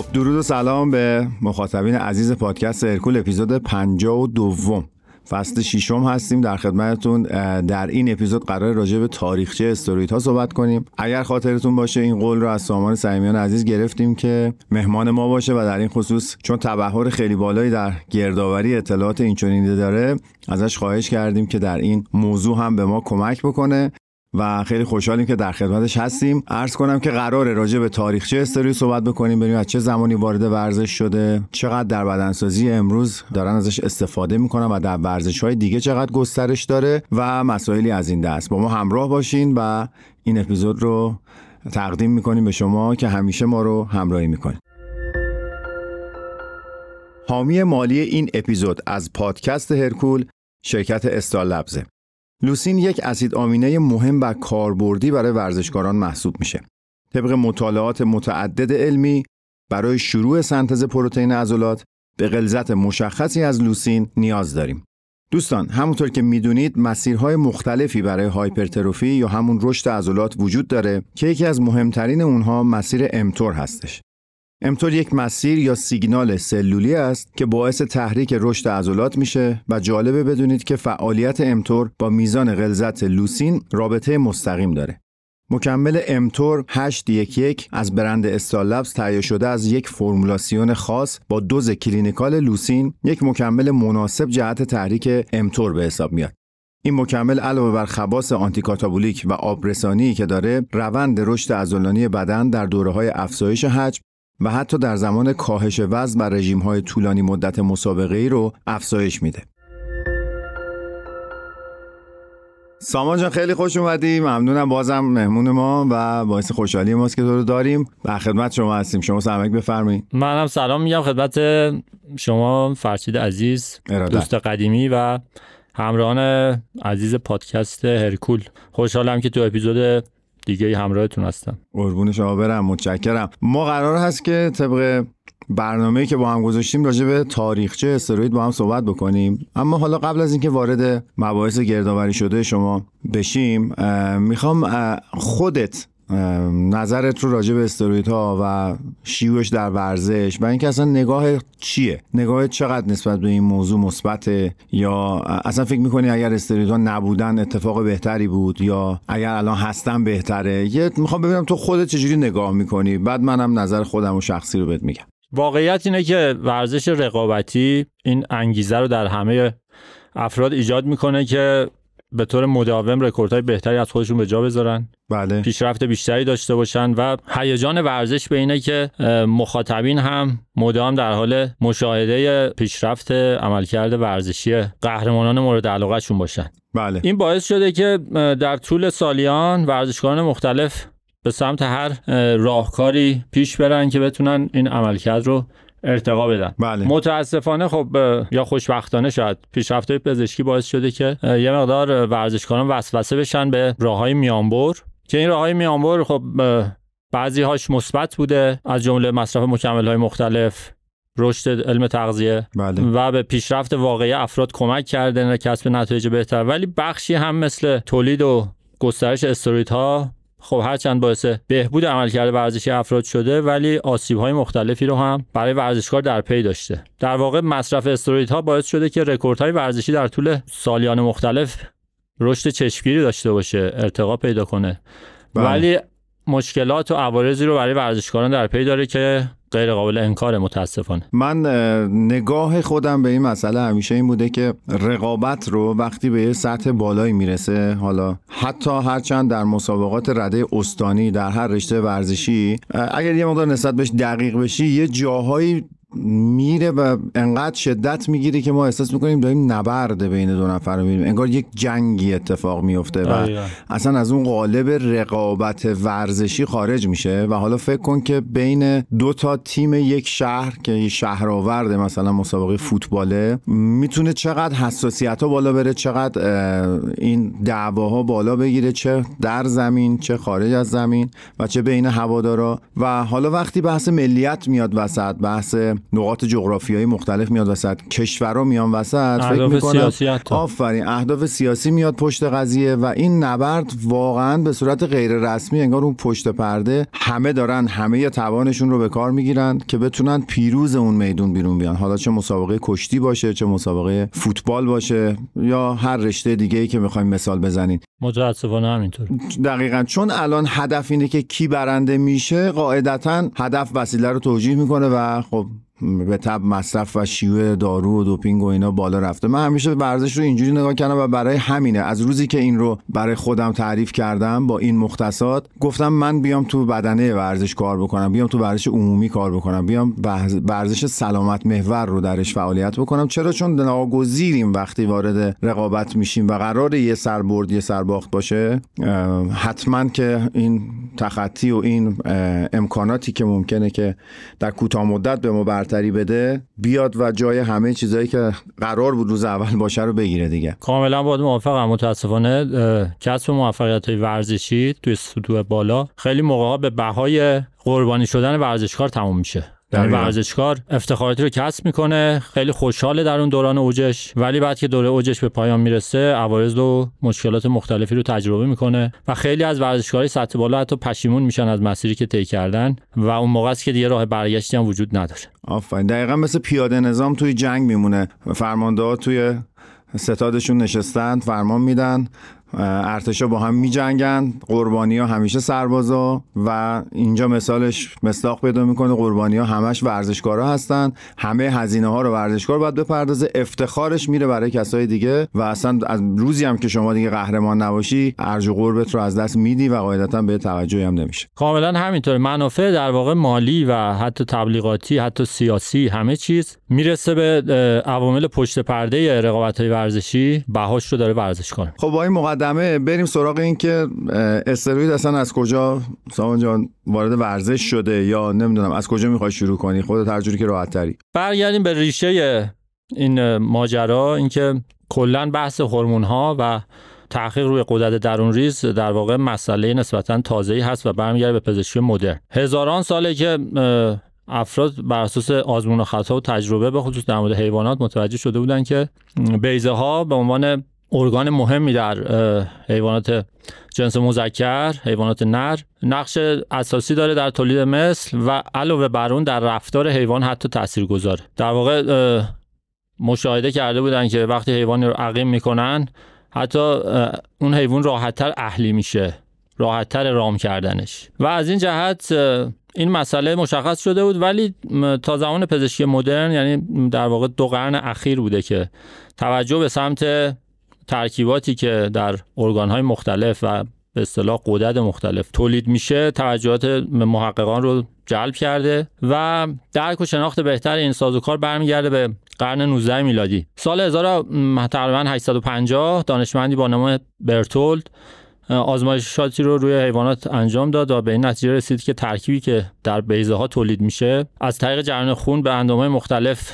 خب درود و سلام به مخاطبین عزیز پادکست هرکول اپیزود 52 فصل ششم هستیم. در خدمتتون در این اپیزود قرار راجع به تاریخچه استوریت ها صحبت کنیم. اگر خاطرتون باشه این قول رو از سامان سیمیان عزیز گرفتیم که مهمان ما باشه و در این خصوص چون تبهر خیلی بالایی در گردآوری اطلاعات اینچنینی داره ازش خواهش کردیم که در این موضوع هم به ما کمک بکنه. و خیلی خوشحالیم که در خدمتش هستیم. عرض کنم که قرار راجع به تاریخچه استوری صحبت بکنیم ببینیم از چه زمانی وارد ورزش شده چقدر در بدنسازی امروز دارن ازش استفاده می‌کنن و در ورزش های دیگه چقدر گسترش داره و مسائلی از این دست. با ما همراه باشین و این اپیزود رو تقدیم می‌کنیم به شما که همیشه ما رو همراهی می‌کنیم حامی مالی این اپیزود از پادکست هرکول شرکت استال لبزه لوسین یک اسید آمینه مهم و کاربردی برای ورزشکاران محسوب میشه. طبق مطالعات متعدد علمی برای شروع سنتز پروتئین عضلات به غلظت مشخصی از لوسین نیاز داریم. دوستان همونطور که می‌دونید مسیرهای مختلفی برای hypertrophy یا همون رشد عضلات وجود داره که یکی از مهمترین اونها مسیر mTOR هستش. mTOR یک مسیر یا سیگنال سلولی است که باعث تحریک رشد عضلات میشه و جالبه بدونید که فعالیت mTOR با میزان غلظت لوسین رابطه مستقیم داره. مکمل mTOR 811 از برند استالبس تهیه شده از یک فرمولاسیون خاص با دوز clinical لوسین یک مکمل مناسب جهت تحریک mTOR به حساب میاد. این مکمل علاوه بر خواص آنتیکاتابولیک و آبرسانی که داره روند رشد عضلانی بدن در دوره های افزایش حجم و حتی در زمان کاهش وزن و رژیم های طولانی مدت مسابقه ای رو افزایش میده. سامان جان خیلی خوش اومدی. ممنونم. بازم مهمون ما و باعث خوشحالی ماست که تو رو داریم. و خدمت شما هستیم. شما سمک بفرمایید. منم سلام میگم. خدمت شما فرشید عزیز دوست قدیمی و همراهان عزیز پادکست هرکول. خوشحالم که تو اپیزود دیگه همراهتون هستم. قربون شما برم متشکرم. ما قرار هست که طبق برنامه‌ای که با هم گذاشتیم راجع به تاریخچه استروید با هم صحبت بکنیم. اما حالا قبل از اینکه وارد مباحث گردآوری شده شما بشیم می‌خوام خودت نظرت رو راجع به ها و شیوش در ورزش و اینکه اصلا نگاه چیه؟ نگاه چقدر نسبت به این موضوع مثبت یا اصلا فکر می‌کنی اگر ها نبودن اتفاق بهتری بود؟ یا اگر الان هستن بهتره؟ یه می‌خوام ببینم تو خودت چجوری نگاه می‌کنی؟ بعد منم نظر خودم و شخصی رو بهت میگم. واقعیت اینه که ورزش رقابتی این انگیزه رو در همه افراد ایجاد می‌کنه که به طور مداوم رکوردهای بهتری از خودشون به جا بذارن. بله. پیشرفت بیشتری داشته باشن و هیجان ورزش به اینه که مخاطبین هم مدام در حال مشاهده پیشرفت عملکرد ورزشی قهرمانان مورد علاقهشون باشن. بله. این باعث شده که در طول سالیان ورزشکاران مختلف به سمت هر راهکاری پیش برن که بتونن این عملکرد رو ارتقا بدن بله. متاسفانه خب یا خوشبختانه شاید پیشرفت پزشکی باعث شده که یه مقدار ورزشکاران وسوسه بشن به راههای میانبر که این راههای میانبر خب بعضی هاش مثبت بوده از جمله مصرف مکمل های مختلف رشد علم تغذیه بله. و به پیشرفت واقعی افراد کمک کرده کسب نتایج بهتر ولی بخشی هم مثل تولید و گسترش استروید ها خب هرچند باعث بهبود عملکرد ورزشی افراد شده ولی آسیب های مختلفی رو هم برای ورزشکار در پی داشته در واقع مصرف استروئیدها باعث شده که رکوردهای ورزشی در طول سالیان مختلف رشد چشمگیری داشته باشه ارتقا پیدا کنه بله. ولی مشکلات و عوارضی رو برای ورزشکاران در پی داره که غیر قابل انکار متاسفانه. من نگاه خودم به این مسئله همیشه این بوده که رقابت رو وقتی به یه سطح بالایی می‌رسه حالا حتی هرچند در مسابقات رده استانی در هر رشته ورزشی اگر یه مقدار نسبت بهش دقیق بشی یه جاهایی میره و انقدر شدت می‌گیره که ما احساس می‌کنیم داریم نبرد بین دو نفر رو می‌بینیم. انگار یک جنگی اتفاق میفته و اصلا از اون قالب رقابت ورزشی خارج میشه و حالا فکر کن که بین دو تا تیم یک شهر که یه شهرآورد مثلا مسابقه فوتباله می‌تونه چقدر حساسیت ها بالا بره چقدر این دعواها بالا بگیره چه در زمین چه خارج از زمین و چه بین هوادارا. و حالا وقتی بحث ملیت میاد وسط بحث نقاط جغرافیایی مختلف میاد وسط. کشورها میان وسط. فکر اهداف می‌کنم. آفرین. اهداف سیاسی میاد پشت قضیه و این نبرد واقعا به صورت غیر رسمی انگار اون پشت پرده همه دارن همه توانشون رو به کار می‌گیرن که بتونن پیروز اون میدون بیرون بیان. حالا چه مسابقه کشتی باشه چه مسابقه فوتبال باشه یا هر رشته دیگه ای که می‌خوایم مثال بزنین. متاسفانه همینطور. دقیقا. چون الان هدف اینه که کی برنده میشه قاعدتا هدف وسیله رو توجیه می‌کنه و خب به تب مصرف و شیوع دارو و دوپینگ و اینا بالا رفته. من همیشه ورزش رو اینجوری نگاه کردم و برای همینه. از روزی که این رو برای خودم تعریف کردم با این مختصات گفتم من بیام تو بدنه ورزش کار بکنم بیام تو ورزش عمومی کار بکنم بیام ورزش سلامت محور رو درش فعالیت بکنم. چرا؟ چون ناگزیریم وقتی وارد رقابت میشیم و قرار یه سربرد یه سرباخت باشه حتما که این تخطی و این امکاناتی که ممکنه که در کوتاه مدت به ما برتری بده بیاد و جای همه چیزایی که قرار بود روز اول باشه رو بگیره دیگه. کاملا با موافقم متاسفانه کسب موفقیت های ورزشی توی سطوح بالا خیلی موقع به بهای قربانی شدن ورزشکار تموم میشه. در ورزشکار افتخاراتی رو کسب می‌کنه. خیلی خوشحاله در اون دوران اوجش ولی بعد که دوره اوجش به پایان می‌رسه عوارض و مشکلات مختلفی رو تجربه می‌کنه و خیلی از ورزشکارای سطح بالا حتی پشیمون میشن از مسیری که طی کردن و اون موقع است که دیگه راه برگشتی هم وجود نداره. آفرین. دقیقا مثل پیاده نظام توی جنگ میمونه. فرمانده توی ستادشون نشستن فرمان میدن. ارتشا با هم میجنگن. قربانی ها همیشه سربازا و اینجا مثالش مصداق پیدا می‌کنه. قربانی ها همش ورزشکارا هستن. همه هزینه ها رو ورزشکار باید بپردازه. افتخارش میره برای کسای دیگه و اصلا از روزی هم که شما دیگه قهرمان نباشی ارج و قربت رو از دست میدی و قاعدتا به توجهی هم نمیشه. کاملا همینطور منافع در واقع مالی و حتی تبلیغاتی حتی سیاسی همه چیز می‌رسه به عوامل پشت پرده رقابت های ورزشی. بهاش رو داره ورزش کنه. خب با این مقدمه بریم سراغ این که استروید اصلا از کجا؟ سامان جان وارد ورزش شده یا نمی‌دونم از کجا می‌خوای شروع کنی؟ خودت هر جوری که راحت تری. برگردیم به ریشه این ماجرا اینکه کلا بحث هورمون ها و تحقیق روی قدرت درون ریز در واقع مسئله نسبتا تازه‌ای هست و برمیگرده به پزشکی مدرن. هزاران ساله که افراد بر اساس آزمون و خطا و تجربه به خصوص در مورد حیوانات متوجه شده بودن که بیزه ها به عنوان ارگان مهمی در حیوانات جنس مذکر حیوانات نر. نقش اساسی داره در تولید مثل و علاوه بر اون در رفتار حیوان حتی تاثیر گذاره در واقع مشاهده کرده بودن که وقتی حیوانی رو عقیم می‌کنن حتی اون حیوان راحتتر اهلی میشه راحتتر رام کردنش. و از این جهت این مسئله مشخص شده بود ولی تا زمان پزشکی مدرن یعنی در واقع دو قرن اخیر بوده که توجه به سمت ترکیباتی که در ارگانهای مختلف و به اصطلاح قدرت مختلف تولید میشه توجهات محققان رو جلب کرده و درک و شناخت بهتر این سازوکار برمیگرده به قرن 19 میلادی. سال 1000 تقریبا 850 دانشمندی با نام برتولد آزمایشاتی رو روی حیوانات انجام داد و به این نتیجه رسید که ترکیبی که در بیزه ها تولید میشه از طریق جریان خون به اندامهای مختلف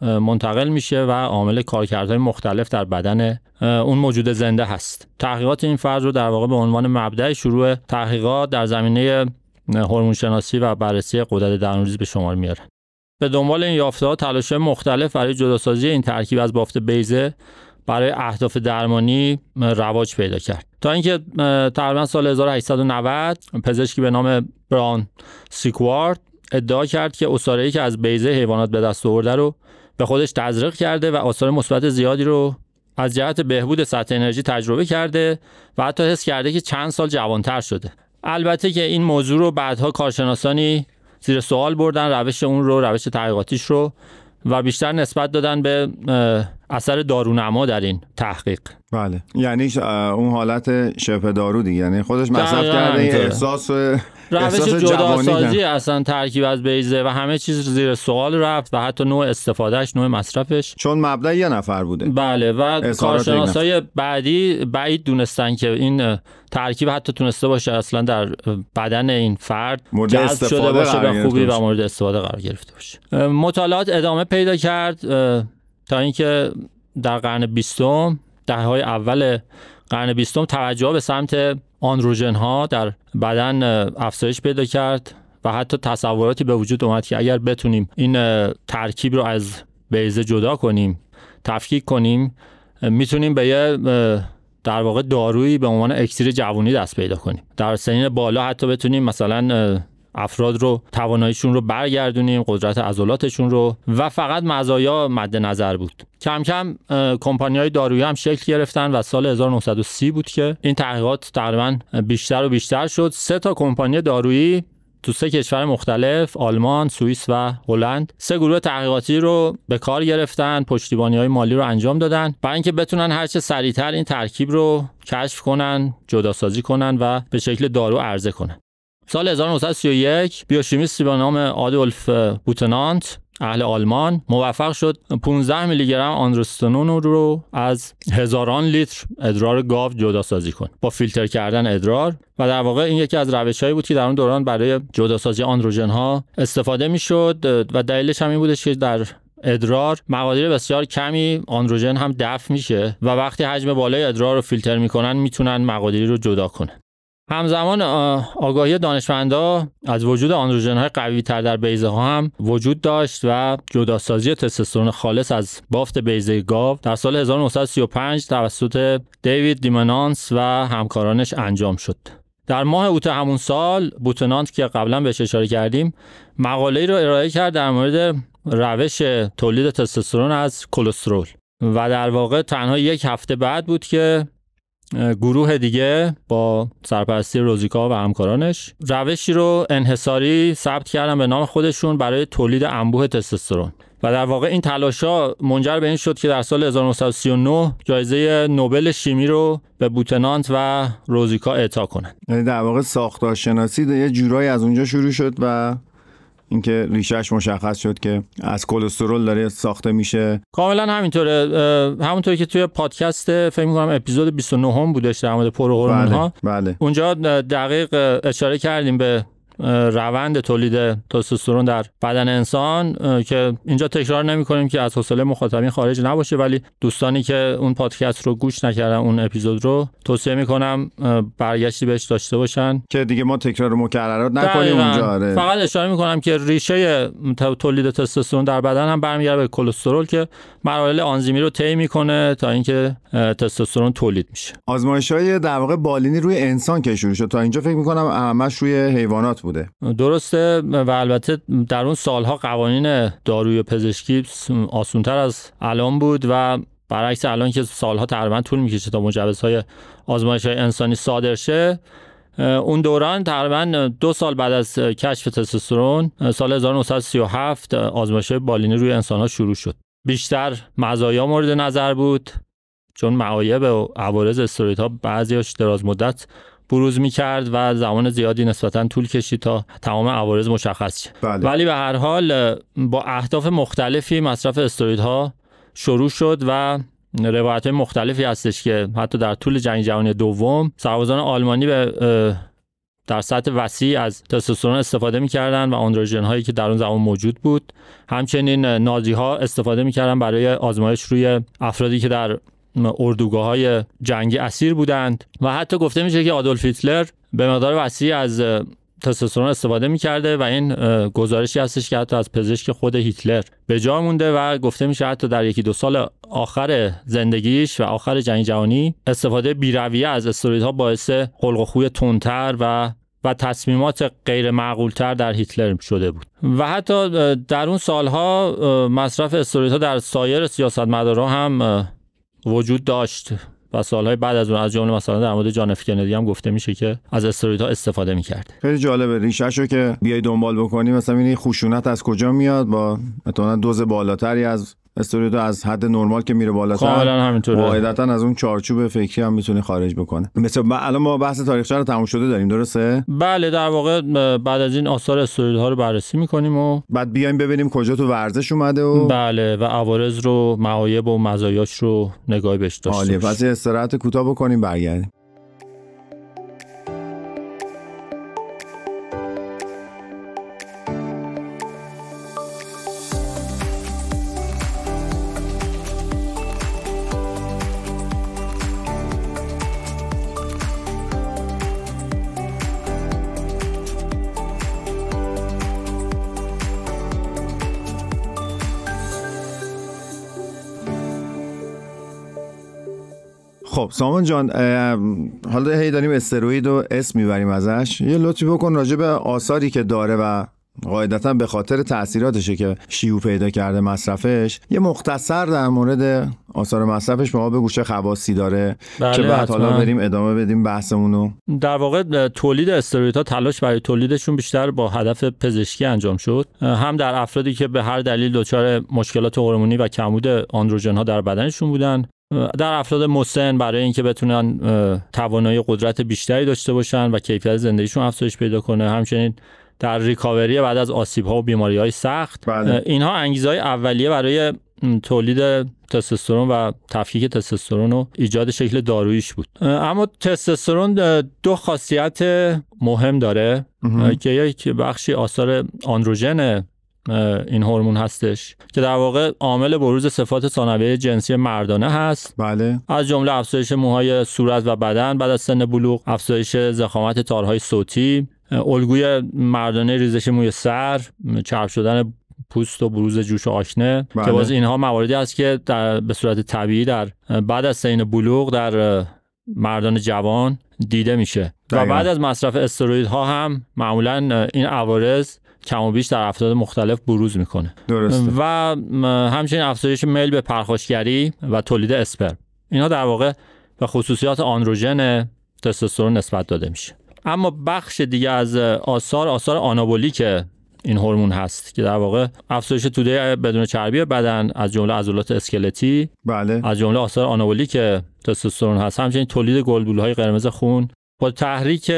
منتقل میشه و عامل کارکردهای مختلف در بدن اون موجود زنده هست. تحقیقات این فرض رو در واقع به عنوان مبدع شروع تحقیقات در زمینه هورمون شناسی و بررسی قدرت درونریز به شمار میاره. به دنبال این یافته ها تلاش مختلف برای جداسازی این ترکیب از بافت بیزه برای اهداف درمانی رواج پیدا کرد. تا اینکه تقریبا سال 1890 پزشکی به نام بران سیکوارد ادعا کرد که اساره‌ای که از بیزه حیوانات به دست آورده رو به خودش تزریق کرده و آثار مثبت زیادی رو از جهت بهبود سطح انرژی تجربه کرده و حتی حس کرده که چند سال جوانتر شده. البته که این موضوع رو بعدها کارشناسانی زیر سوال بردن روش اون رو روش تحقیقاتیش رو و بیشتر نسبت دادن به اثر دارونما در این تحقیق. بله. یعنی اون حالت شبه دارو دیگه. یعنی خودش مصرف کرده احساس روش جداسازی اصلا ترکیب از بیزه و همه چیز زیر سوال رفت و حتی نوع استفادهش نوع مصرفش. چون مبدا یه نفر بوده. بله و کارشناسای بعدی بعید دونستن که این ترکیب حتی تونسته باشه اصلا در بدن این فرد جذب شده باشه به خوبی و مورد استفاده قرار گرفته باشه. مطالعات ادامه پیدا کرد تا اینکه در قرن بیستم دهه های اول قرن بیستم توجه به سمت آندروژن ها در بدن افزایش پیدا کرد و حتی تصوراتی به وجود اومد که اگر بتونیم این ترکیب رو از بیزه جدا کنیم تفکیک کنیم می‌تونیم به یه در واقع دارویی به عنوان اکسیر جوونی دست پیدا کنیم. در سنین بالا حتی بتونیم مثلا افراد رو تواناییشون رو برگردونیم قدرت عضلاتشون رو. و فقط مزایا مد نظر بود. کم کم کمپانی های دارویی هم شکل گرفتن و سال 1930 بود که این تحقیقات تقریبا بیشتر و بیشتر شد. سه تا کمپانی دارویی تو سه کشور مختلف آلمان، سوئیس و هلند سه گروه تحقیقاتی رو به کار گرفتن، پشتیبانی های مالی رو انجام دادن. برای اینکه بتونن هرچه سریعتر این ترکیب رو کشف کنن، جداسازی کنن و به شکل دارو عرضه کنن. سال 1931 بیوشیمیستی به نام آدولف بوتنانت اهل آلمان موفق شد 15 میلی گرم آندروستنون رو از هزاران لیتر ادرار گاو جدا سازی کن با فیلتر کردن ادرار. و در واقع این یکی از روشهایی بود که در اون دوران برای جداسازی آندروژن ها استفاده می‌شد و دلیلش هم این بودش که در ادرار مقادیر بسیار کمی آندروژن هم دفع میشه و وقتی حجم بالای ادرار رو فیلتر می‌کنن می‌تونن مقادیری رو جدا کنن. همزمان آگاهی دانشمندا از وجود آندروژن های قوی تر در بیزه ها هم وجود داشت و جداسازی تستوسترون خالص از بافت بیزه گاو در سال 1935 توسط دیوید دیمنانس و همکارانش انجام شد. در ماه اوت همون سال بوتنانت که قبلا بهش اشاره کردیم مقاله رو ارائه کرد در مورد روش تولید تستوسترون از کلسترول و در واقع تنها یک هفته بعد بود که گروه دیگه با سرپرستی روزیکا و همکارانش روشی رو انحصاری ثبت کردن به نام خودشون برای تولید انبوه تستوسترون و در واقع این تلاشا منجر به این شد که در سال 1939 جایزه نوبل شیمی رو به بوتنانت و روزیکا اعطا کنند. یعنی در واقع ساختارشناسی یه جورایی از اونجا شروع شد و اینکه ریشهش مشخص شد که از کلسترول داره ساخته میشه. کاملا همینطوره. همونطوری که توی پادکست فکر می‌کنم اپیزود 29 هم بودش در مورد پروهورمون ها بله،, بله. اونجا دقیق اشاره کردیم به روند تولید تستوسترون در بدن انسان که اینجا تکرار نمی کنیم که از حوصله مخاطبین خارج نباشه ولی دوستانی که اون پادکست رو گوش نکردن اون اپیزود رو توصیه می کنم برگشتی بهش داشته باشن. که دیگه ما تکرار مکررات نکنیم اونجا آره. فقط اشاره می کنم که ریشه تولید تستوسترون در بدن هم برمیگرده به کلسترول که مراحل آنزیمی رو طی می‌کنه تا اینکه تستوسترون تولید میشه. آزمایش های در واقع بالینی روی انسان که شروع شد. تا اینجا فکر می‌کنم همش روی حیوانات بوده. درسته. و البته در اون سالها قوانین داروی پزشکی آسونتر از الان بود و برعکس الان که سالها تقریبا طول می‌کشه تا مجوزهای آزمایش های انسانی صادر شه اون دوران تقریبا دو سال بعد از کشف تستوسترون سال 1937 آزمایش بالینی روی انسان ها شروع شد. بیشتر مزایا مورد نظر بود چون معایب و عوارض استروید ها بعضیاش دراز مدت بروز می کرد و زمان زیادی نسبتا طول کشید تا تمام عوارض مشخص شد بله. ولی به هر حال با اهداف مختلفی مصرف استرویدها شروع شد و روایت مختلفی هستش که حتی در طول جنگ جهانی دوم سربازان آلمانی به در سطح وسیع از تستوسترون استفاده می‌کردن و آندروژن هایی که در اون زمان موجود بود همچنین نازی ها استفاده می‌کردن برای آزمایش روی افرادی که در اردوگاه های جنگی اسیر بودند و حتی گفته میشه که آدولف هیتلر به مقدار وسیع از تستوسترون استفاده می‌کرده و این گزارشی هستش که حتی از پزشک خود هیتلر به جا مونده و گفته میشه حتی در یکی دو سال آخر زندگیش و آخر جنگ جهانی استفاده بیرویه از استرویدها باعث خلق و خوی تندتر و و تصمیمات غیر معقولتر در هیتلر شده بود. و حتی در اون سالها مصرف استرویدها در سایر سیاستمدارها هم وجود داشت و سالهای بعد از اون از جمله مثلا در مورد جان اف کندی هم گفته میشه که از استرویدها استفاده می‌کرد. خیلی جالبه ریشهشو که بیای دنبال بکنی مثلا این خشونت از کجا میاد با مثلا دوز بالاتری از استروید از حد نرمال که میره بالاتر کاملا همینطوره. قاعدتا از اون چارچوب فکری هم می‌تونه خارج بکنه مثلا الان ما بحث تاریخچه رو تموم شده داریم درسته؟ بله در واقع بعد از این آثار استروید ها رو بررسی می‌کنیم و بعد بیایم ببینیم کجا تو ورزش اومده و بله و عوارض رو معایب و مزایاش رو نگاهی بهش داشته پس استراحت کوتاه بکنیم برگردیم. خب سامان جان حالا هی داریم استروید و اسم می‌بریم ازش. یه لطفی بکن راجع به آثاری که داره و قاعدتا به خاطر تاثیراتشه که شیوع پیدا کرده مصرفش. یه مختصر در مورد آثار مصرفش به ما بگو چه خواصی داره بله که بعد حتما. حالا بریم ادامه بدیم بحثمونو. در واقع تولید استروئیدها تلاش برای تولیدشون بیشتر با هدف پزشکی انجام شد. هم در افرادی که به هر دلیل دچار مشکلات هورمونی و کمبود آندروژن ها در بدنشون بودن در افراد مسن برای اینکه بتونن توانایی قدرت بیشتری داشته باشن و کیفیت زندگیشون افزایش پیدا کنه. همچنین در ریکاوری بعد از آسیب ها و بیماری های سخت بله. اینها انگیزه های اولیه برای تولید تستوسترون و تفکیک تستوسترون و ایجاد شکل داروییش بود. اما تستوسترون دو خاصیت مهم داره که یک بخشی آثار آندروژن این هورمون هستش که در واقع عامل بروز صفات ثانویه جنسی مردانه هست بله از جمله افزایش موهای صورت و بدن بعد از سن بلوغ افزایش ضخامت تارهای صوتی الگوی مردانه ریزش موی سر چرب شدن پوست و بروز جوش و آکنه بله. که باز اینها مواردی است که در به صورت طبیعی در بعد از سین بلوغ در مردان جوان دیده میشه و دقیقاً. بعد از مصرف استروئیدها هم معمولا این عوارض کم و بیش در افراد مختلف بروز می‌کنه. درسته. و همچنین افزایش میل به پرخاشگری و تولید اسپرم. اینها در واقع به خصوصیات آندروژن تستوسترون نسبت داده میشه. اما بخش دیگه از آثار آثار آنابولیک این هورمون هست که در واقع افزایش توده بدون چربی بدن از جمله عضلات اسکلتی بله. از جمله آثار آنابولیک تستوسترون هست. همچنین تولید گلبولهای قرمز خون با تحریک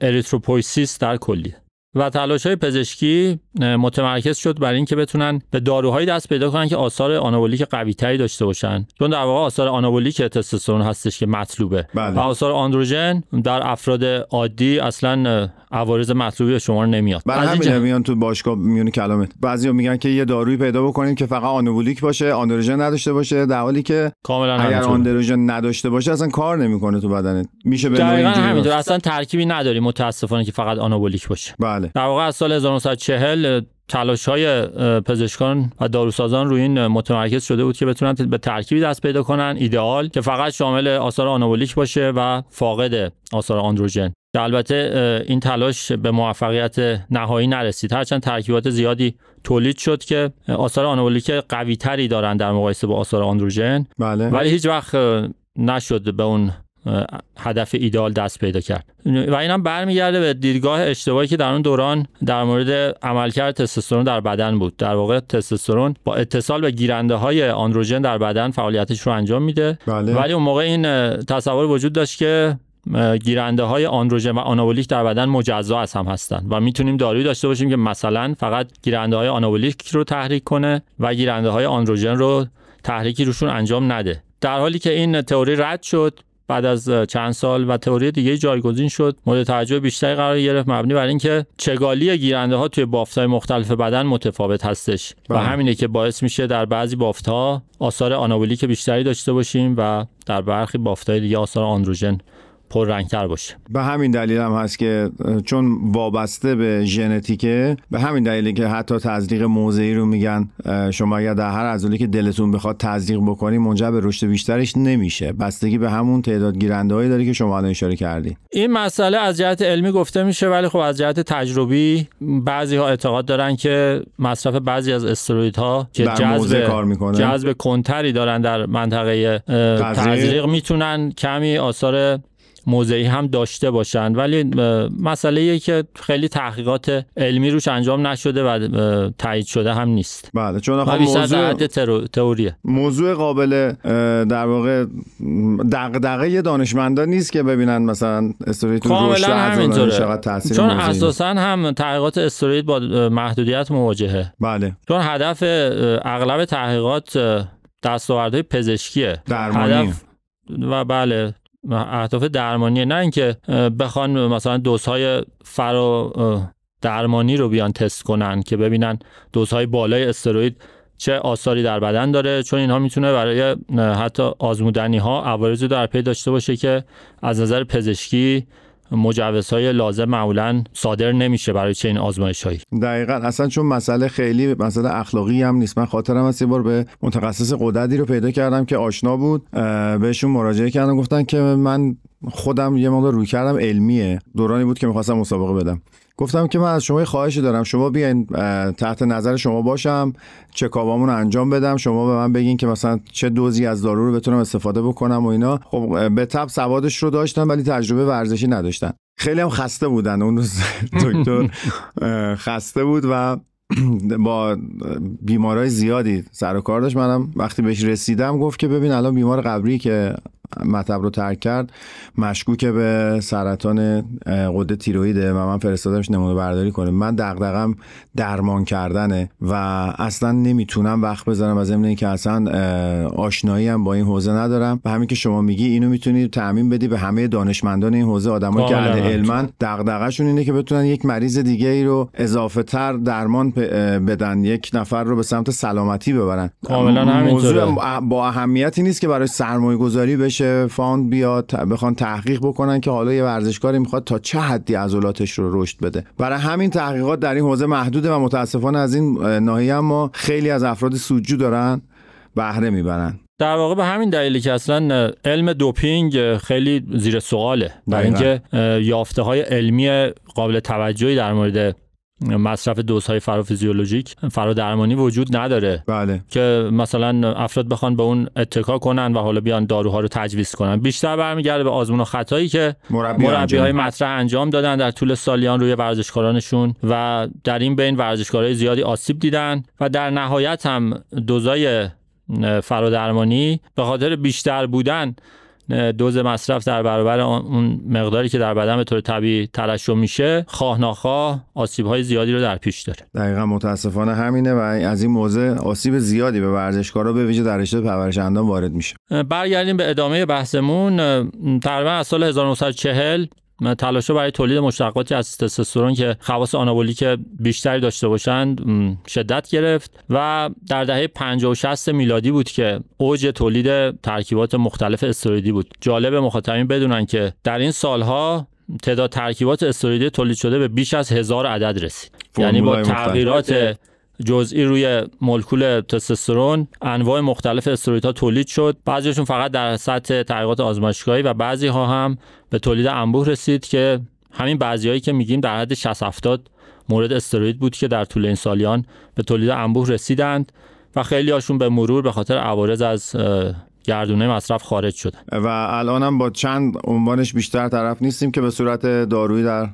erythropoiesis در کلیه. و تلاش های پزشکی متمرکز شد بر اینکه بتونن به داروهایی دست پیدا کنن که آثار آنابولیک قوی تری داشته باشن چون در واقع آثار آنابولیک تستوسترون هستش که مطلوبه بله. و آثار آندروژن در افراد عادی اصلا عوارض مطلوبی به شما نمیاد. برای همین جهت- میان تو باشگاه میون کلامت. بعضیا میگن که یه دارویی پیدا بکنیم که فقط آنابولیک باشه آندروژن نداشته باشه در حالی که کاملا اگر. آندروژن نداشته باشه اصلا کار نمی‌کنه تو بدنت. میشه به نوعی دقیقا همینطور. اصلا ترکیبی نداری متاسفانه که فقط آنابولیک باشه. بله. در واقع از سال 1940 تلاش های پزشکان و داروسازان روی این متمرکز شده بود که بتونن به ترکیبی دست پیدا کنن. ایدئال که فقط شامل آثار آنابولیک باشه و فاقد آثار آندروژن. که البته این تلاش به موفقیت نهایی نرسید. هرچند ترکیبات زیادی تولید شد که آثار آنابولیک قوی تری دارن در مقایسه با آثار آندروژن. بله. ولی هیچ وقت نشد به اون هدف ایدال دست پیدا کرد. و اینم برمیگرده به دیدگاه اشتباهی که در اون دوران در مورد عملکرد تستوسترون در بدن بود. در واقع تستوسترون با اتصال به گیرنده های آندروژن در بدن فعالیتش رو انجام میده. بله. ولی اون موقع این تصور وجود داشت که گیرنده های آندروژن و آنابولیک در بدن مجزا از هم هستن و می‌تونیم دارویی داشته باشیم که مثلا فقط گیرنده های آنابولیک رو تحریک کنه و گیرنده های آندروژن رو تحریکی روشون انجام نده در حالی که این تئوری رد شد بعد از چند سال و تئوری دیگه جایگزین شد مورد توجه بیشتری قرار گرفت مبنی بر اینکه چگالی گیرنده ها توی بافت‌های مختلف بدن متفاوت هستش و بله. همینه که باعث میشه در بعضی بافت‌ها آثار آنابولیک بیشتری داشته باشیم و در برخی بافت‌های دیگه آثار آندروژن پررنگتر باشه. به همین دلیل هم هست که چون وابسته به ژنتیکه به همین دلیله که حتی تزریق موضعی رو میگن شما اگر در هر عضله که دلتون بخواد تزریق بکنی منجر به رشد بیشترش نمیشه. بستگی به همون تعداد گیرنده هایی داره که شما الان اشاره کردی. این مسئله از جهت علمی گفته میشه ولی خب از جهت تجربی بعضی ها اعتقاد دارن که مصرف بعضی از استروئیدها که جذب کار می‌کنه. جذب کنتری دارن در منطقه. تزریق می‌تونن. کمی آثار موضعی هم داشته باشن ولی مسئله که خیلی تحقیقات علمی روش انجام نشده و تایید شده هم نیست. بله چون بیشتر موضوع حد تئوریه. موضوع قابل در واقع دغدغه دانشمندان نیست که ببینن مثلا استوریتون کاملا رشد همینطوره. چون. اساسا هم تحقیقات استروید با محدودیت مواجهه. بله. چون هدف اغلب تحقیقات دستاوردهای پزشکیه. درمانی. هدف و بله اهداف درمانی نه اینکه بخوان مثلا دوزهای فرا درمانی رو بیان تست کنن که ببینن دوزهای بالای استروید چه آثاری در بدن داره چون اینها می‌تونه برای حتی آزمودنی ها عوارضی در پی داشته باشه که از نظر پزشکی مجوزهای لازم معمولا صادر نمیشه برای چنین آزمایشهایی. دقیقا. اصلا چون مسئله خیلی مسئله اخلاقی هم نیست. من خاطرم هست یه بار به متخصص قدرتی رو پیدا کردم که آشنا بود. بهشون مراجعه کردم. گفتن که من خودم یه مقدار روی کردم. علمیه. دورانی بود که می‌خواستم مسابقه بدم. گفتم که من از شما خواهشی دارم. شما بیاین تحت نظر شما باشم چکابامون رو انجام بدم. شما به من بگین که مثلا چه دوزی از دارو رو بتونم استفاده بکنم و اینا. خب به تب سوادش رو داشتن ولی تجربه ورزشی نداشتن. خیلی هم خسته بودن. اون روز دکتر خسته بود و با بیمارای زیادی سر و کار داشت. منم وقتی بهش رسیدم گفت که ببین الان بیمار قبری که مطب رو ترک کرد. مشکوک به سرطان قده تیرویده و من فرستادمش نمونه برداری کنه. من دغدغم درمان کردنه و اصلا نمی‌تونم وقت بذارم از ضمن که اصلا آشنایی هم با این حوزه ندارم. و همین که شما میگی اینو می‌تونید تعمین بدی به همه دانشمندان این حوزه. آدمایی که اهل علمن دغدغه‌شون اینه که بتونن یک مریض دیگه ای رو اضافه تر درمان بدن یک نفر رو به سمت سلامتی ببرن. کاملا موضوع با اهمیتی نیست که برای سرمایه گذاری بشه. fund بیاد بخوان تحقیق بکنن که حالا یه ورزشکاری می‌خواد تا چه حدی عضلاتش رو رشد بده. برای همین تحقیقات در این حوزه محدوده و متاسفانه از این ناحیه ما خیلی از افراد سودجو دارن بهره می‌برن. در واقع به همین دلیلی که اصلا علم دوپینگ خیلی زیر سواله. برای اینکه یافته های علمی قابل توجهی در مورد مصرف دوزهای فرافیزیولوژیک فرادرمانی وجود نداره. بله. که مثلا افراد بخوان به اون اتکا کنن و حالا بیان داروها رو تجویز کنن. بیشتر برمیگرده به آزمون و خطایی که مربی, مربی های مطرح انجام دادن در طول سالیان روی ورزشکارانشون و در این بین ورزشکارای زیادی آسیب دیدن و در نهایت هم دوزای فرادرمانی به خاطر بیشتر بودن دوز مصرف در برابر اون مقداری که در بدن به طور طبیعی ترشح میشه خواه ناخواه آسیب های زیادی رو در پیش داره. دقیقا متاسفانه همینه و از این موضوع آسیب زیادی به ورزشکارا به ویژه در رشته پرورش اندام وارد میشه. برگردیم به ادامه بحثمون. تقریبا از سال 1940 تلاش برای تولید مشتقاتی از تستوسترون که خواص آنابولیک بیشتری داشته باشند شدت گرفت و در دهه 50 و 60 میلادی بود که اوج تولید ترکیبات مختلف استروئیدی بود. جالب مخاطبین بدونن که در این سالها تعداد ترکیبات استروئیدی تولید شده به بیش از هزار عدد رسید. یعنی با تغییرات جزئی روی مولکول تستوسترون انواع مختلف استروئیدها تولید شد. بعضیشون فقط در سطح تحقیقات آزمایشگاهی و بعضی ها هم به تولید انبوه رسید که همین بعضیایی که میگیم در حد 60 70 مورد استروید بود که در طول این سالیان به تولید انبوه رسیدند و خیلی هاشون به مرور به خاطر عوارض از گردونه مصرف خارج شده. و الان هم با چند عنوانش بیشتر طرف نیستیم که به صورت دارویی در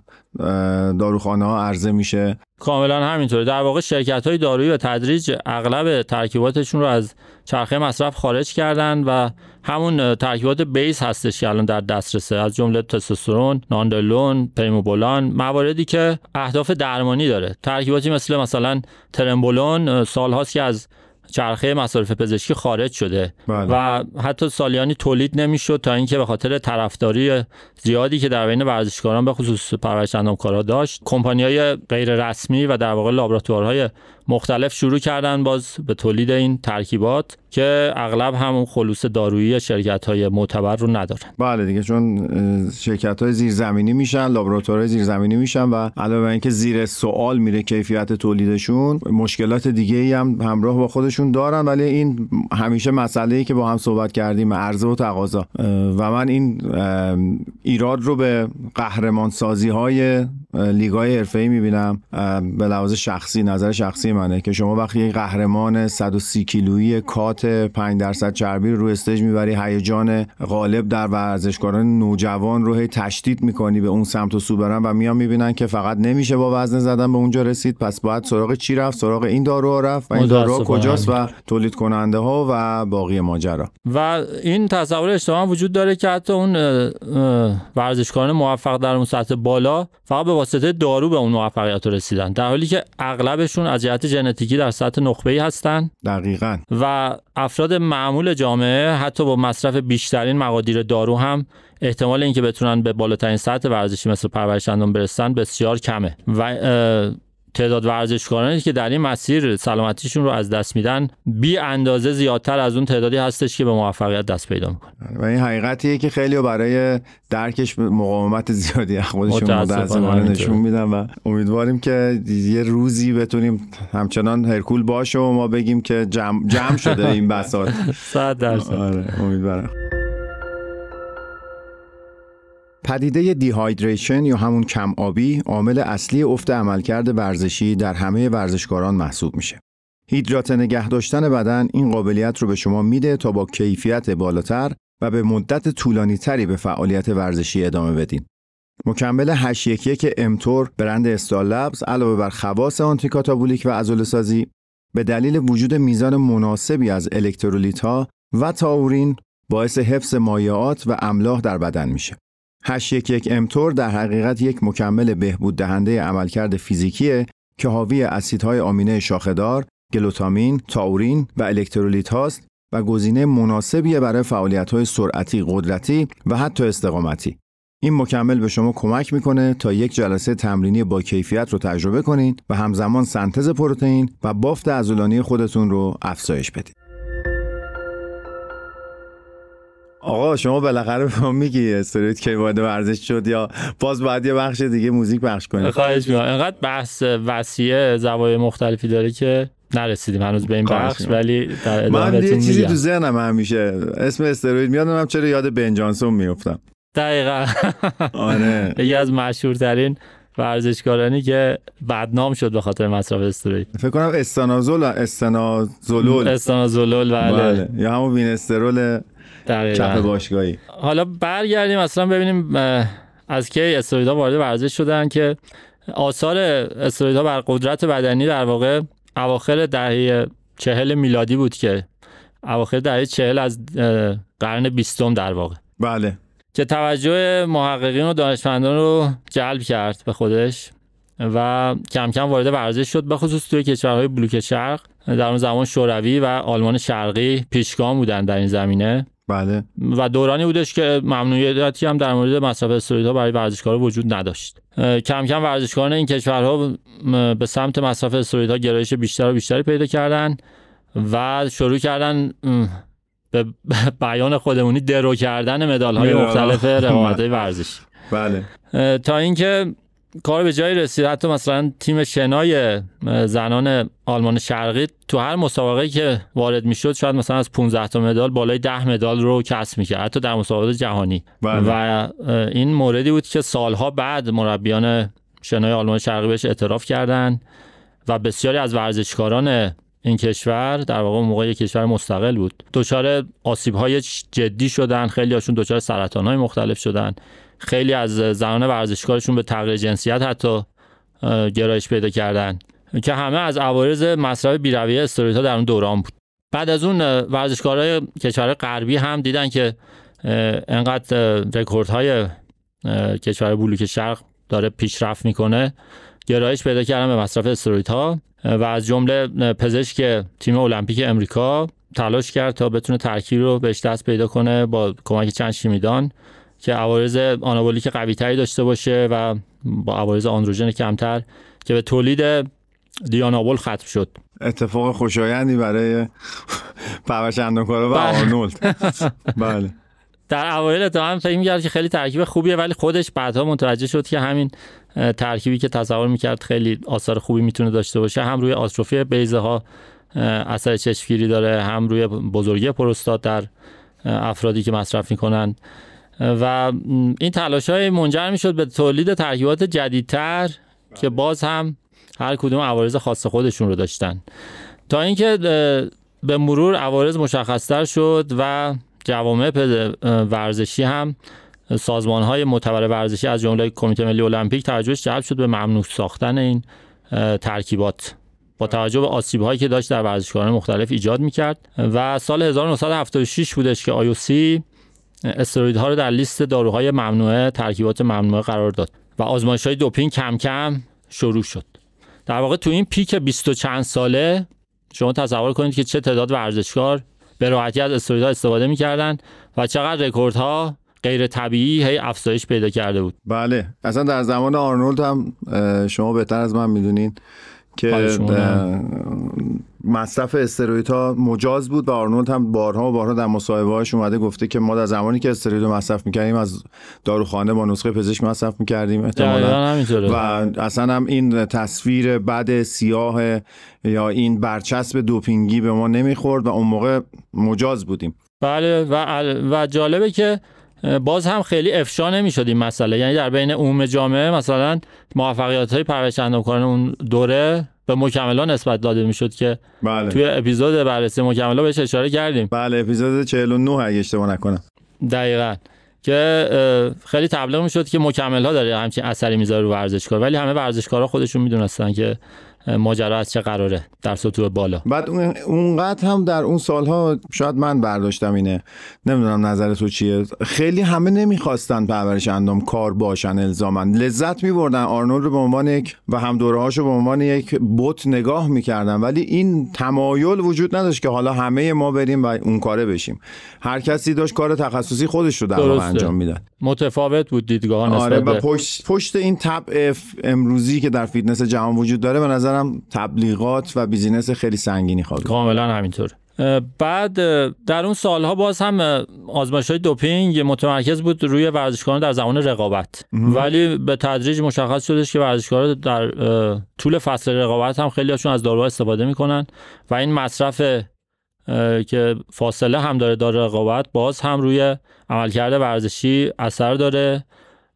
داروخانه ها عرضه میشه. کاملا همینطوره. در واقع شرکت های دارویی به تدریج اغلب ترکیباتشون رو از چرخه مصرف خارج کردن و همون ترکیبات بیس هستش که الان در دسترسه. از جمله تستوسترون، ناندلون، پریموبولان مواردی که اهداف درمانی داره. ترکیباتی مثل مثلا ترمبولون سالهاست که از چرخه مصارف پزشکی خارج شده بله. و حتی سالیانی تولید نمی‌شد تا اینکه به خاطر طرفداری زیادی که در بین ورزشکاران به خصوص پرورش داشت های غیر رسمی و در واقع لابراتوارهای مختلف شروع کردن باز به تولید این ترکیبات که اغلب همون خلوص دارویی شرکت های معتبر رو ندارن. بله دیگه چون شرکت های زیرزمینی میشن لابراتوارهای زیرزمینی میشن و علاوه بر اینکه زیر سوال میره کیفیت تولیدشون مشکلات دیگه ای هم همراه با خودشون دارن. ولی این همیشه مسئله ای که با هم صحبت کردیم عرضه و تقاضا. و من این ایراد رو به قهرمان سازی های لیگای حرفه‌ای می‌بینم به لحاظ شخصی نظر شخصی منه که شما وقتی یک قهرمان 130 کیلویی کات 5 درصد چربی رو روی استیج می‌بری هیجان غالب در ورزشکاران نوجوان رو هی تشدید می‌کنی به اون سمت و سو برن و میان می‌بینن که فقط نمیشه با وزن زدن به اونجا رسید. پس باید سراغ چی رفت؟ سراغ این داروها رفت و این داروها کجاست و تولید کننده ها و باقی ماجرا. و این تصور اشتباه وجود داره که حتی اون ورزشکاران موفق در اون سطح بالا فقط به واسطه دارو به اون موفقیت رسیدن. در حالی که اغلبشون از جهت ژنتیکی در سطح نخبه‌ای هستن. دقیقا. و افراد معمول جامعه حتی با مصرف بیشترین مقادیر دارو هم احتمال اینکه بتونن به بالاترین سطح ورزشی مثل پرورش اندام برسن بسیار کمه. و تعداد ورزشکارانی که در این مسیر سلامتیشون رو از دست میدن بی اندازه زیادتر از اون تعدادی هستش که به موفقیت دست پیدا می‌کنه و این حقیقتیه که خیلی برای درکش مقاومت زیادی خودشون متاسفانه نشون میدن و امیدواریم که یه روزی بتونیم همچنان هرکول باشه و ما بگیم که جمع, جمع شده این بساط. صد درصد. آره امیدوارم. پدیده دیهایدریشن یا همون کم آبی عامل اصلی افت عملکرد ورزشی در همه ورزشکاران محسوب میشه. هیدرات نگه داشتن بدن این قابلیت رو به شما میده تا با کیفیت بالاتر و به مدت طولانی تری به فعالیت ورزشی ادامه بدین. مکمل 811 امتور برند استال لبز علاوه بر خواص آنتی کاتابولیک و عضله سازی به دلیل وجود میزان مناسبی از الکترولیت ها و تاورین باعث حفظ مایعات و املاح در بدن میشه. 811 امتور در حقیقت یک مکمل بهبود دهنده عملکرد فیزیکیه که حاوی اسیدهای آمینه شاخهدار، گلوتامین، تاورین و الکترولیت هاست و گزینه مناسبیه برای فعالیت‌های سرعتی، قدرتی و حتی استقامتی. این مکمل به شما کمک می‌کنه تا یک جلسه تمرینی با کیفیت رو تجربه کنین و همزمان سنتز پروتئین و بافت عضلانی خودتون رو افزایش بدید. آقا شما بالاخره به ما میگی استریت کی وارد ورزش شد یا باز باید یه بخش دیگه موزیک پخش کنیم؟ خواهش می‌کنم. انقدر بحث وسیع زوایای مختلفی داره که نرسیدیم. هنوز به این بخش ولی در من یه چیزی تو ذهنم همیشه اسم استروید میاد من چرا یاد بن جانسون میافتم. دقیقا. آره. یکی از مشهورترین ورزشکارانی که بدنام شد به خاطر مصرف استروید. فکر کنم استانازول استانازولول استانازولول بله. بله. یا همون وینسترول چپ باشگاهی. حالا برگردیم اصلا ببینیم از کی استرویدها وارد ورزش شدن که آثار استرویدها بر قدرت بدنی در واقع اواخر دهه چهل میلادی بود که اواخر دهه چهل از قرن بیستم در واقع. بله. که توجه محققین و دانشمندان رو جلب کرد به خودش و کم کم وارد ورزش شد به خصوص توی کشورهای بلوک شرق. در اون زمان شوروی و آلمان شرقی پیشگام بودن در این زمینه. بله. و دورانی بودش که ممنوعیتی هم در مورد مصرف استروئیدها برای ورزشکارا وجود نداشت. کم کم ورزشکاران این کشورها به سمت مصرف استروئیدها گرایش بیشتر و بیشتری پیدا کردن و شروع کردن به بیان خودمونی درو کردن مدال های مختلف رقابت ورزشی. بله. تا اینکه کار به جایی رسید. حتی مثلا تیم شنای زنان آلمان شرقی تو هر مسابقه که وارد می‌شد شاید مثلا از 15 تا مدال بالای 10 مدال رو کسب می‌کرد حتی در مسابقات جهانی. بله. و این موردی بود که سالها بعد مربیان شنای آلمان شرقی بهش اعتراف کردند و بسیاری از ورزشکاران این کشور در واقع موقع یک کشور مستقل بود. دچار آسیب های جدی شدن خیلی هاشون دچار سرطان های مختلف شدن. خیلی از زنان ورزشکارشون به تغییر جنسیت حتی گرایش پیدا کردن. که همه از عوارض مصرف بیرویه استروئیدها در اون دوران بود. بعد از اون ورزشکارهای کشور غربی هم دیدن که انقدر رکوردهای کشور بلوک شرق داره پیشرفت می‌کنه گرایش پیدا کردن به مصرف استروئیدها و از جمله پزشک تیم المپیک امریکا تلاش کرد تا بتونه ترکیب رو بهش دست پیدا کنه با کمک چند شیمیدان. که عوارض آنابولیک قوی تری داشته باشه و با عوارض آندروژن کمتر که به تولید دیانابول ختم شد. اتفاق خوشایندی برای پرورش اندوکارا و آرنولد. بله. در اوایل تا هم فکر می‌کرد که خیلی ترکیب خوبیه ولی خودش بعدها متوجه شد که همین ترکیبی که تصور می‌کرد خیلی آثار خوبی می‌تونه داشته باشه. هم روی آتروفی بیزه ها اثر چشمگیری داره هم روی بزرگی پروستات در افرادی که مصرف می‌کنن. و این تلاش های منجر می شد به تولید ترکیبات جدیدتر که باز هم هر کدوم عوارض خاص خودشون رو داشتن. تا اینکه به مرور عوارض مشخصتر شد و جوامع ورزشی هم سازمان های معتبر ورزشی از جمله کمیته ملی المپیک توجهش جلب شد به ممنوع ساختن این ترکیبات. با توجه به آسیب هایی که داشت در ورزشکاران مختلف ایجاد می‌کرد و سال 1976 بودش که آیوسی استرویدها رو در لیست داروهای ممنوعه ترکیبات ممنوعه قرار داد و آزمایش های دوپینگ کم کم شروع شد. در واقع تو این peak 20 چند ساله شما تصور کنید که چه تعداد ورزشکار به راحتی از استرویدها استفاده می‌کردن و چقدر رکوردها غیر طبیعی هی افزایش پیدا کرده بود. بله. اصلا در زمان آرنولد هم شما بهتر از من می‌دونین که مصرف استروئیدها مجاز بود و آرنولد هم بارها و بارها در مصاحبه هاش اومده گفته که ما در زمانی که استروئید رو مصرف می‌کردیم از داروخانه با نسخه پزشک مصرف می‌کردیم احتمالاً. و اصلا هم این تصویر بد سیاه یا این برچسب دوپینگی به ما نمی‌خورد و اون موقع مجاز بودیم. بله و, و جالبه که باز هم خیلی افشا نمی‌شد این مسئله. یعنی در بین عموم جامعه مثلا موفقیت های پرورش اندامکاران اون دوره به مکملا نسبت داده می‌شد که بله. توی اپیزود بررسی مکملا بهش اشاره کردیم. بله اپیزود 49 اگه اشتباه نکنم. دقیقا. که خیلی تبلیغ می‌شد که مکمل ها داره همچین اثری می‌ذاره رو ورزشکار ولی همه ورزشکارا خودشون می‌دونستن که ماجرا از چه قراره در سطوح بالا؟ بعد اونقدر هم در اون سالها شاید من برداشتم اینه. نمی‌دونم نظر تو چیه. خیلی همه نمی‌خواستن پرورش اندام کار باشن الزامن لذت میبردن. آرنولد رو به عنوان یک و هم دوره هاشو به عنوان یک بوت نگاه می‌کردن. ولی این تمایل وجود نداشت که حالا همه ما بریم و اون کاره بشیم. هر کسی داشت کار تخصصی خودش رو در انجام می‌داد. متفاوت بود دیدگاه آره و پشت, پشت این تب امروزی که در فیتنس جهان وجود داره به نظر تبلیغات و business خیلی سنگینی خوابیده کاملا همینطور. بعد در اون سالها باز هم آزمایش های دوپینگ متمرکز بود روی ورزشکاران در زمان رقابت. ولی به تدریج مشخص شدش که ورزشکاران در طول فصل رقابت هم خیلی هاشون از داروها استفاده می‌کنن و این مصرف که فاصله هم داره داره رقابت باز هم روی عملکرد ورزشی اثر داره.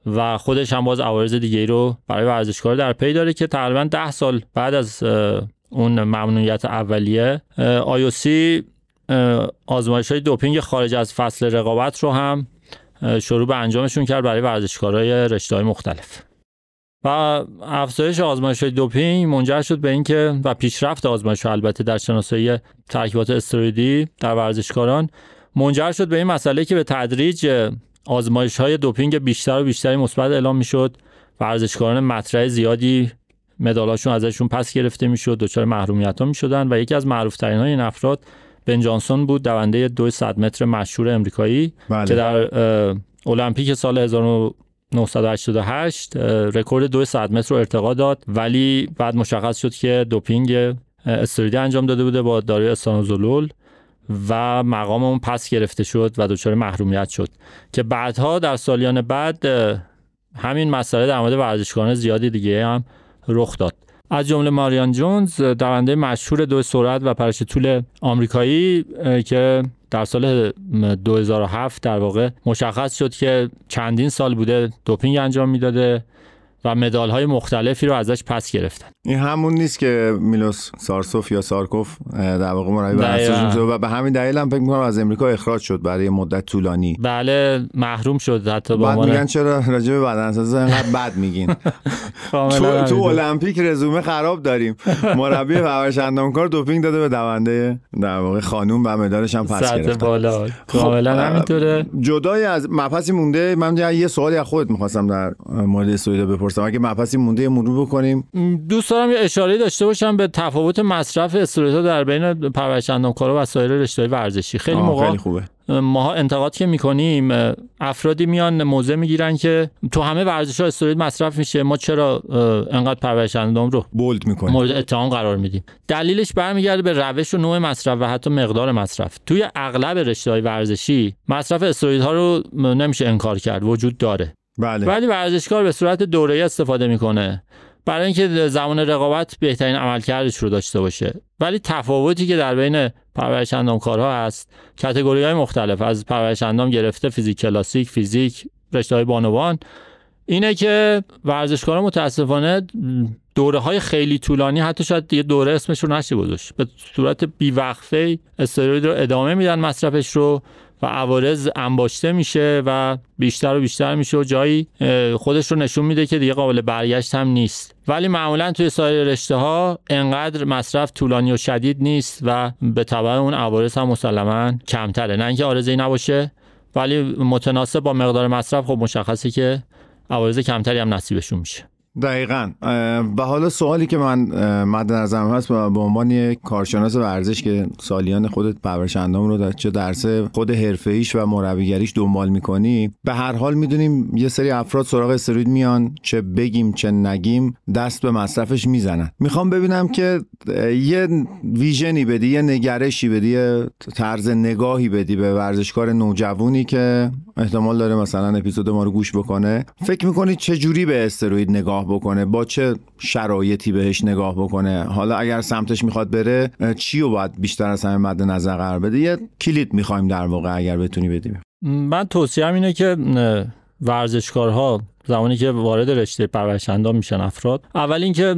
و خودش هم باز عوارض دیگه رو برای ورزشکار در پی داره که تقریبا ده سال بعد از اون ممنوعیت اولیه آیوسی آزمایش های دوپینگ خارج از فصل رقابت رو هم شروع به انجامشون کرد برای ورزشکارای رشته های مختلف. و افزایش آزمایش دوپینگ منجر شد به اینکه و پیشرفت آزمایش البته در شناسایی ترکیبات استروئیدی در ورزشکاران منجر شد به این مسئله که به تدریج آزمایش های دوپینگ بیشتر و بیشتری مثبت اعلام می‌شد ورزشکاران مطرح زیادی مدالاشون ازشون پس گرفته می‌شد دچار محرومیت ها می‌شدن و یکی از معروف ترین های این افراد بن جانسون بود دونده 200 متر مشهور امریکایی بله. که در المپیک سال 1988 رکورد 200 متر رو ارتقا داد ولی بعد مشخص شد که دوپینگ استرویدی انجام داده بوده با داروی استانوزولول و مقام اون پس گرفته شد و دچار محرومیت شد. که بعدها در سالیان بعد همین مسئله در مورد ورزشکاران زیادی دیگه هم رخ داد. از جمله ماریان جونز دونده مشهور دو سرعت و پرش طول آمریکایی که در سال 2007 در واقع مشخص شد که چندین سال بوده دوپینگ انجام می‌داده. و مدال های مختلفی رو ازش پس گرفتن. این همون نیست که میلوس سارسوف یا سارکوف در واقع مربی و به همین دلیل هم فکر می‌کنم از امریکا اخراج شد برای مدت طولانی. بله محروم شد حتی با بعد میگن چرا راجع به بدنسازی اینقدر بد میگین. تو, تو المپیک رزومه خراب داریم. مربی اندامکار دوپینگ داده به دونده در واقع خانوم و مدالش هم پس گرفت بالا. کاملا خب، همینطوره. جدای از مبحثی مونده. من یه سوالی از خودت می‌خواستم در مورد استوریدا بپرسم. اگه مبحثی مونده مرور بکنیم. دوست دارم یه اشاره داشته باشم به تفاوت مصرف استروئیدها در بین پرورش اندامکارا و سایر رشته ورزشی. خیلی موقع خیلی خوبه. ماها انتقاد که می‌کنیم افرادی میان موضع می‌گیرن که تو همه ورزش ها استروید مصرف میشه. ما چرا انقدر پرورش اندام رو بولد می‌کنیم. مورد اتهام قرار میدیم؟ دلیلش برمیگرده به روش و نوع مصرف و حتی مقدار مصرف. توی اغلب رشته های ورزشی مصرف استروئیدها رو نمیشه انکار کرد. وجود داره. بله. ولی ورزشکار به صورت دوره استفاده می‌کنه. برای اینکه زمان رقابت بهترین عملکردش رو داشته باشه. ولی تفاوتی که در بین پرورش اندامکارها هست کاتگوری های مختلف از پرورش اندام گرفته فیزیک کلاسیک فیزیک رشته های بانوان. اینه که ورزشکارا متاسفانه دوره های خیلی طولانی حتی شاید یه دوره اسمش رو نشه گذاشت به صورت بیوقفه استروید رو ادامه میدن مصرفش رو و عوارض انباشته میشه و بیشتر و بیشتر میشه و جایی خودش رو نشون میده که دیگه قابل برگشت هم نیست. ولی معمولا توی سایر رشته ها انقدر مصرف طولانی و شدید نیست و به طبع اون عوارض هم مسلما کمتره. نه اینکه آرزه نباشه ولی متناسب با مقدار مصرف خب مشخصه که عوارض کمتری هم نصیبشون میشه. دقیقا. و حالا سوالی که من مد نظرم هست به عنوان یک کارشناس ورزش که سالیان خودت پرورش اندام رو در چه درس خود ایش و مربیگریش دنبال می‌کنی به هر حال می‌دونیم یه سری افراد سراغ استروید میان چه بگیم چه نگیم دست به مصرفش می‌زنن. می‌خوام ببینم که یه ویژنی بدی یه نگرشی بدی یه طرز نگاهی بدی به ورزشکار نوجوانی که احتمال داره مثلا اپیزود ما رو گوش بکنه. فکر می‌کنید چه جوری به استروید نگاه بکنه با چه شرایطی بهش نگاه بکنه؟ حالا اگر سمتش می‌خواد بره چی رو باید بیشتر از همه مد نظر قرار بده؟ یه کلید می‌خوایم در واقع اگر بتونی بدیم. من توصیه اینه که ورزشکارها زمانی که وارد رشته پرورشندان میشن افراد اول اینکه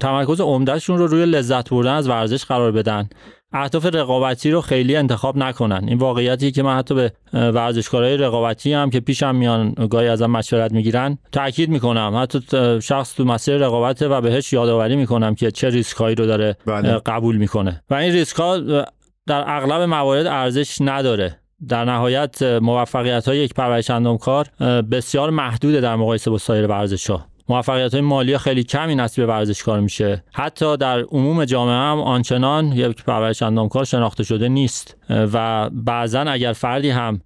تمرکز عمدهشون رو روی لذت بردن از ورزش قرار بدن. اهداف رقابتی رو خیلی انتخاب نکنن. این واقعیتی که من حتی به ورزشکارهای رقابتی هم که پیشم میان گاهی ازم مشورت می‌گیرن تاکید می‌کنم. حتی شخص تو مسیر رقابت و بهش یادآوری می‌کنم که چه ریسک هایی رو داره بله. قبول می‌کنه. و این ریسک ها در اغلب موارد ارزش نداره. در نهایت موفقیت های یک پرورش کار بسیار محدوده در مقایسه با سایر ورزش ها موفقیت های مالی خیلی کمی نصیب ورزشکار میشه. حتی در عموم جامعه هم آنچنان یک پرورش کار شناخته شده نیست. و بعضا اگر فردی هم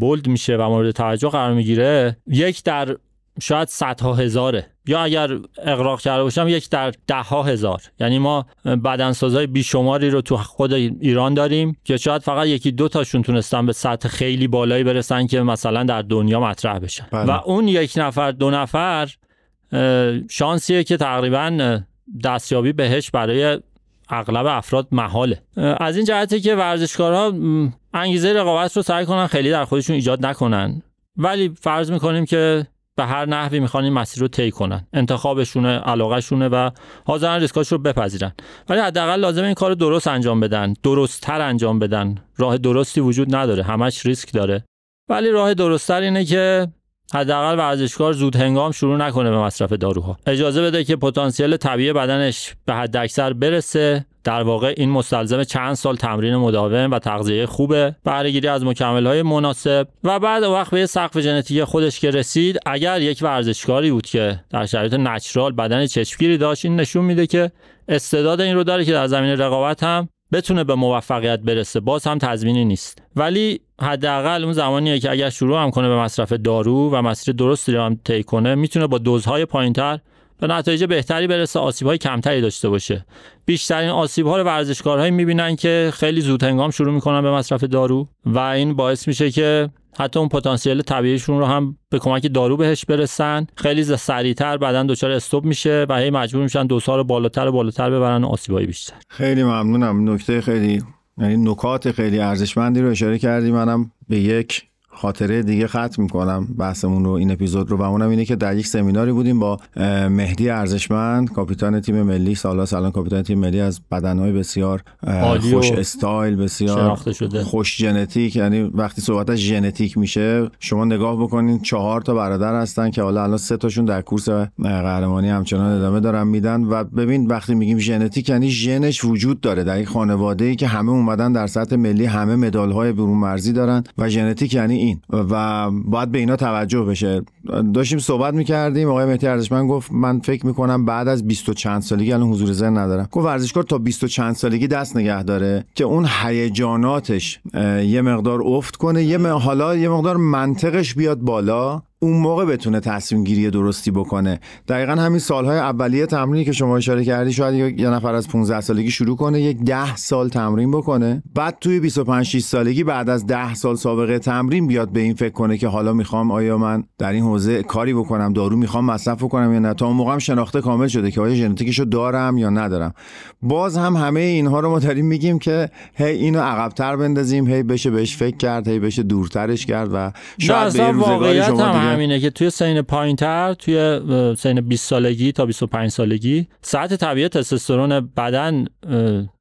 بولد میشه و مورد توجه قرار می‌گیره یک در شاید صدها هزاره. یا اگر اقراق کرده باشم یک در ده ها هزار. یعنی ما بدنسازهای بیشماری رو تو خود ایران داریم که شاید فقط یکی دو تاشون تونستن به سطح خیلی بالایی برسن که مثلا در دنیا مطرح بشن. بله. و اون یک نفر دو نفر شانسیه که تقریبا دستیابی بهش برای اغلب افراد محاله. از این جهته که ورزشکارها انگیزه رقابت رو سعی کنن خیلی در خودشون ایجاد نکنن. ولی فرض می‌کنیم که به هر نحوی می‌خوان این مسیر رو طی کنن. انتخابشونه علاقهشونه و حاضرن ریسکاش رو بپذیرن. ولی حداقل لازم این کار درست انجام بدن درستتر انجام بدن. راه درستی وجود نداره. همش ریسک داره. ولی راه درستتر اینه که حداقل ورزشکار زود هنگام شروع نکنه به مصرف داروها. اجازه بده که پتانسیل طبیعی بدنش به حد اکثر برسه. در واقع این مستلزم چند سال تمرین مداوم و تغذیه خوبه. بهرهگیری از های مناسب و بعد وقت به سقف ژنتیک خودش که رسید اگر یک ورزشکاری بود که در شرایط نچرال بدن چشمگیری داشت این نشون میده که استعداد این رو داره که در زمین رقابت هم بتونه به موفقیت برسه باز هم تضمینی نیست. ولی حداقل اون زمانیه که اگر شروع هم کنه به مصرف دارو و مسیر درستی رو هم طی کنه می‌تونه با دوزهای پایینتر به نتایج بهتری برسه آسیب کمتری داشته باشه. بیشترین آسیب ها رو ورزشکارهایی می‌بینن که خیلی زود هنگام شروع می‌کنن به مصرف دارو و این باعث میشه که حتی اون پتانسیل طبیعیشون رو هم به کمک دارو بهش برسن. خیلی سریعتر بدن دچار استوب میشه و هی مجبور میشن دوزها رو بالاتر و بالاتر ببرن آسیبای بیشتر. خیلی ممنونم. نکته خیلی یعنی نکات خیلی ارزشمندی رو اشاره کردی. منم به یک خاطره دیگه ختم می‌کنم. بحثمون رو این اپیزود رو و اونم اینه که در یک سمیناری بودیم با مهدی ارزشمند کاپیتان تیم ملی. سالا سالان کاپیتان تیم ملی از بدنهای بسیار خوش استایل بسیار خوش ژنتیک. یعنی وقتی صحبت از ژنتیک میشه شما نگاه بکنین چهار تا برادر هستن که حالا الان سه تاشون در کورس قهرمانی همچنان ادامه دارن میدن. و ببین وقتی میگیم ژنتیک یعنی ژنش وجود داره. در یک خانواده ای که همه اومدن در سطح ملی همه مدال های برون مرزی دارن. و ژنتیک یعنی و باید به اینا توجه بشه. داشتیم صحبت می‌کردیم آقای مهدی ارزشمند گفت من فکر می‌کنم بعد از 20 و چند سالگی الان حضور ذهن ندارم. گفت ورزشکار تا 20 و چند سالگی دست نگه داره که اون هیجاناتش یه مقدار افت کنه یه حالا یه مقدار منطقش بیاد بالا. اون موقع بتونه تصمیم گیری درستی بکنه. دقیقا همین سالهای اولیه تمرینی که شما اشاره کردی شاید یه نفر از 15 سالگی شروع کنه یک 10 سال تمرین بکنه. بعد توی 25 6 سالگی بعد از 10 سال سابقه تمرین بیاد به این فکر کنه که حالا می‌خوام آیا من در این حوزه کاری بکنم دارو می‌خوام مصرف کنم یا نه. تا اون موقع هم شناخته کامل شده که آیا ژنتیکشو دارم یا ندارم. باز هم همه اینها رو ما داریم میگیم که هی اینو عقبتر بندازیم هی بشه بهش فکر کرد هی بشه دورترش کرد و شاید به روزگاری شما همینه که توی سین پایینتر توی سین 20 سالگی تا 25 سالگی ساعت طبیعی تستوسترون بدن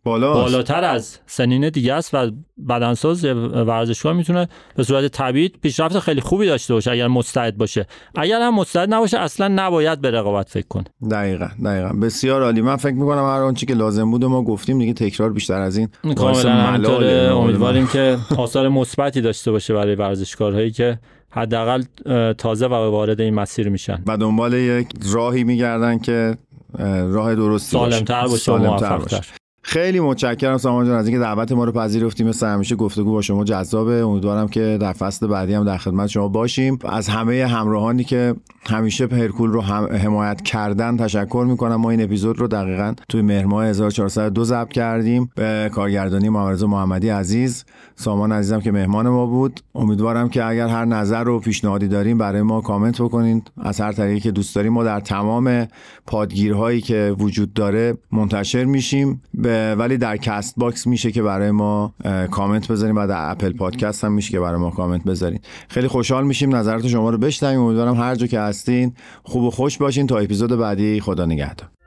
بالاتر از سنین دیگه است و بدنساز ورزشکار می‌تونه به صورت طبیعی پیشرفت خیلی خوبی داشته باشه اگر مستعد باشه. اگر هم مستعد نباشه اصلا نباید به رقابت فکر کنه دقیقا دقیقا. بسیار عالی. من فکر می‌کنم هر آنچه که لازم بود ما گفتیم دیگه تکرار بیشتر از این کاملا امیدواریم که آثار مثبتی داشته باشه برای ورزشکارهایی که حداقل تازه و وارد این مسیر میشن. و دنبال یک راهی میگردن که راه درستی سالمتر باشه, باشه. باشه. خیلی متشکرم سامان جان از اینکه دعوت ما رو پذیرفتیم. مثل همیشه گفتگو با شما جذابه. امیدوارم که در فصل بعدی هم در خدمت شما باشیم. از همه همراهانی که همیشه هرکول رو هم حمایت کردن تشکر می‌کنم. ما این اپیزود رو دقیقا توی مهر ماه 1402 ضبط کردیم. به کارگردانی محمد محمدی عزیز. سامان عزیزم که مهمان ما بود. امیدوارم که اگر هر نظر و پیشنهادی داریم برای ما کامنت بکنین. از هر طریقی که دوست داریم ما در تمام پادگیرهایی که وجود داره منتشر میشیم. ولی در Castbox میشه که برای ما کامنت بذاریم و در Apple Podcast هم میشه که برای ما کامنت بذارین. خیلی خوشحال میشیم نظرات شما رو بشنویم. امیدوارم هر جا که هستین خوب و خوش باشین. تا اپیزود بعدی خدا نگهدار.